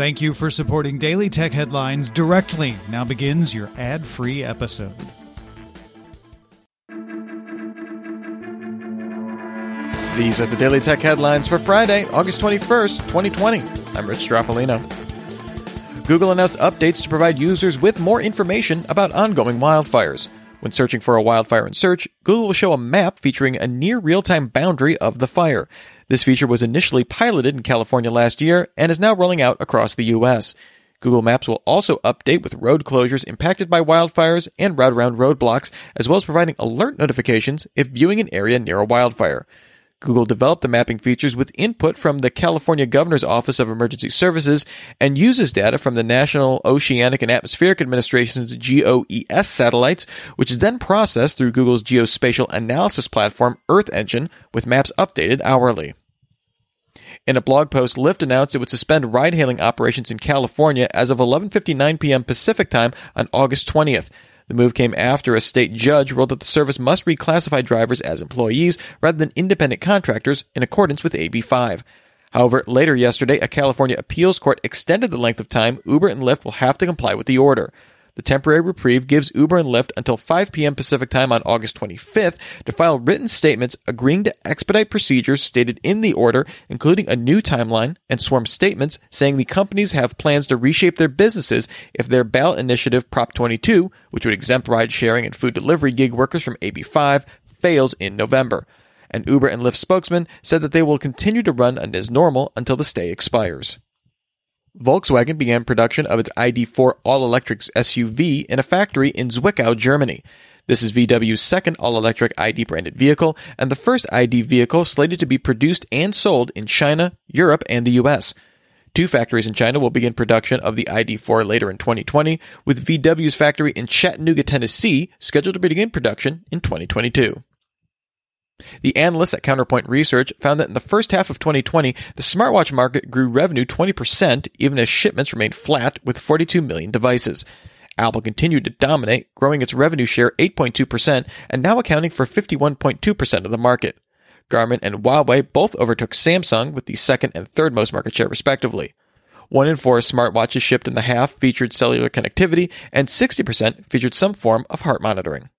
Thank you for supporting Daily Tech Headlines directly. Now begins your ad free episode. These are the Daily Tech Headlines for Friday, August 21st, 2020. I'm Rich Stroffolino. Google announced updates to provide users with more information about ongoing wildfires. When searching for a wildfire in search, Google will show a map featuring a near real time boundary of the fire. This feature was initially piloted in California last year and is now rolling out across the U.S. Google Maps will also update with road closures impacted by wildfires and route around roadblocks, as well as providing alert notifications if viewing an area near a wildfire. Google developed the mapping features with input from the California Governor's Office of Emergency Services and uses data from the National Oceanic and Atmospheric Administration's GOES satellites, which is then processed through Google's geospatial analysis platform Earth Engine with maps updated hourly. In a blog post, Lyft announced it would suspend ride-hailing operations in California as of 11:59 p.m. Pacific Time on August 20th. The move came after a state judge ruled that the service must reclassify drivers as employees rather than independent contractors in accordance with AB5. However, later yesterday, a California appeals court extended the length of time Uber and Lyft will have to comply with the order. The temporary reprieve gives Uber and Lyft until 5 p.m. Pacific time on August 25th to file written statements agreeing to expedite procedures stated in the order, including a new timeline and sworn statements saying the companies have plans to reshape their businesses if their ballot initiative Prop 22, which would exempt ride sharing and food delivery gig workers from AB5, fails in November. An Uber and Lyft spokesman said that they will continue to run as normal until the stay expires. Volkswagen began production of its ID4 all electric SUV in a factory in Zwickau, Germany. This is VW's second all electric ID branded vehicle and the first ID vehicle slated to be produced and sold in China, Europe, and the US. Two factories in China will begin production of the ID4 later in 2020, with VW's factory in Chattanooga, Tennessee scheduled to begin production in 2022. The analysts at Counterpoint Research found that in the first half of 2020, the smartwatch market grew revenue 20%, even as shipments remained flat with 42 million devices. Apple continued to dominate, growing its revenue share 8.2% and now accounting for 51.2% of the market. Garmin and Huawei both overtook Samsung with the second and third most market share respectively. One in four smartwatches shipped in the half featured cellular connectivity, and 60% featured some form of heart monitoring.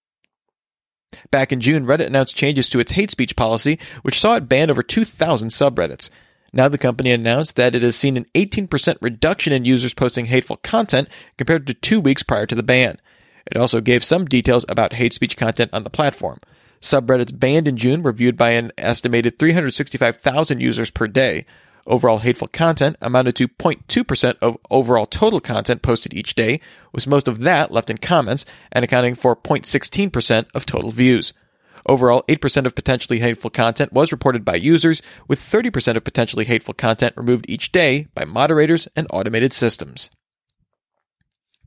Back in June, Reddit announced changes to its hate speech policy, which saw it ban over 2,000 subreddits. Now the company announced that it has seen an 18% reduction in users posting hateful content compared to two weeks prior to the ban. It also gave some details about hate speech content on the platform. Subreddits banned in June were viewed by an estimated 365,000 users per day. Overall hateful content amounted to 0.2% of overall total content posted each day, with most of that left in comments and accounting for 0.16% of total views. Overall, 8% of potentially hateful content was reported by users, with 30% of potentially hateful content removed each day by moderators and automated systems.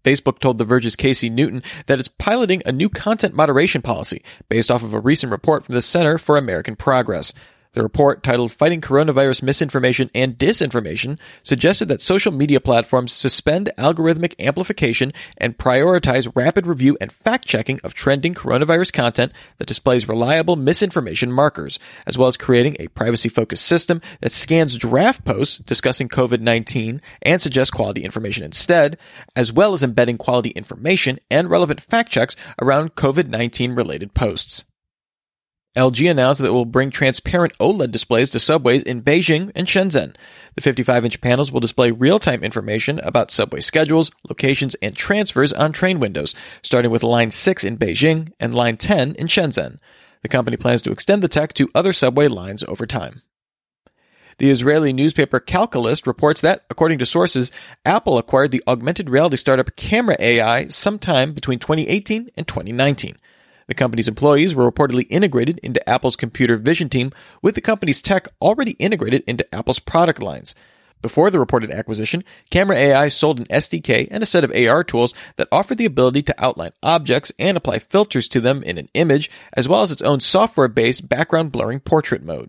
Facebook told The Verge's Casey Newton that it's piloting a new content moderation policy based off of a recent report from the Center for American Progress. The report, titled Fighting Coronavirus Misinformation and Disinformation, suggested that social media platforms suspend algorithmic amplification and prioritize rapid review and fact checking of trending coronavirus content that displays reliable misinformation markers, as well as creating a privacy focused system that scans draft posts discussing COVID 19 and suggests quality information instead, as well as embedding quality information and relevant fact checks around COVID 19 related posts. LG announced that it will bring transparent OLED displays to subways in Beijing and Shenzhen. The 55 inch panels will display real time information about subway schedules, locations, and transfers on train windows, starting with Line 6 in Beijing and Line 10 in Shenzhen. The company plans to extend the tech to other subway lines over time. The Israeli newspaper Calcalist reports that, according to sources, Apple acquired the augmented reality startup Camera AI sometime between 2018 and 2019. The company's employees were reportedly integrated into Apple's computer vision team, with the company's tech already integrated into Apple's product lines. Before the reported acquisition, Camera AI sold an SDK and a set of AR tools that offered the ability to outline objects and apply filters to them in an image, as well as its own software based background blurring portrait mode.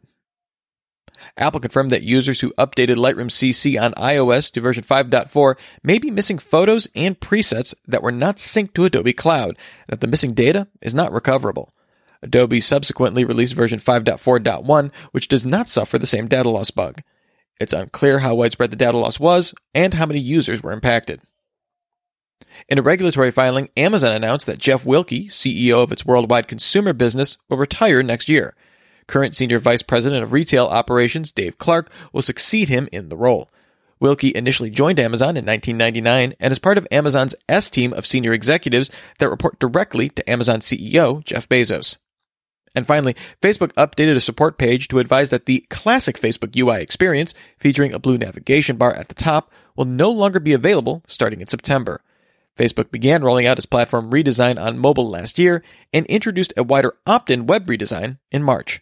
Apple confirmed that users who updated Lightroom CC on iOS to version 5.4 may be missing photos and presets that were not synced to Adobe Cloud, and that the missing data is not recoverable. Adobe subsequently released version 5.4.1, which does not suffer the same data loss bug. It's unclear how widespread the data loss was and how many users were impacted. In a regulatory filing, Amazon announced that Jeff Wilke, CEO of its worldwide consumer business, will retire next year. Current Senior Vice President of Retail Operations, Dave Clark, will succeed him in the role. Wilke initially joined Amazon in 1999 and is part of Amazon's S team of senior executives that report directly to Amazon CEO Jeff Bezos. And finally, Facebook updated a support page to advise that the classic Facebook UI experience, featuring a blue navigation bar at the top, will no longer be available starting in September. Facebook began rolling out its platform redesign on mobile last year and introduced a wider opt in web redesign in March.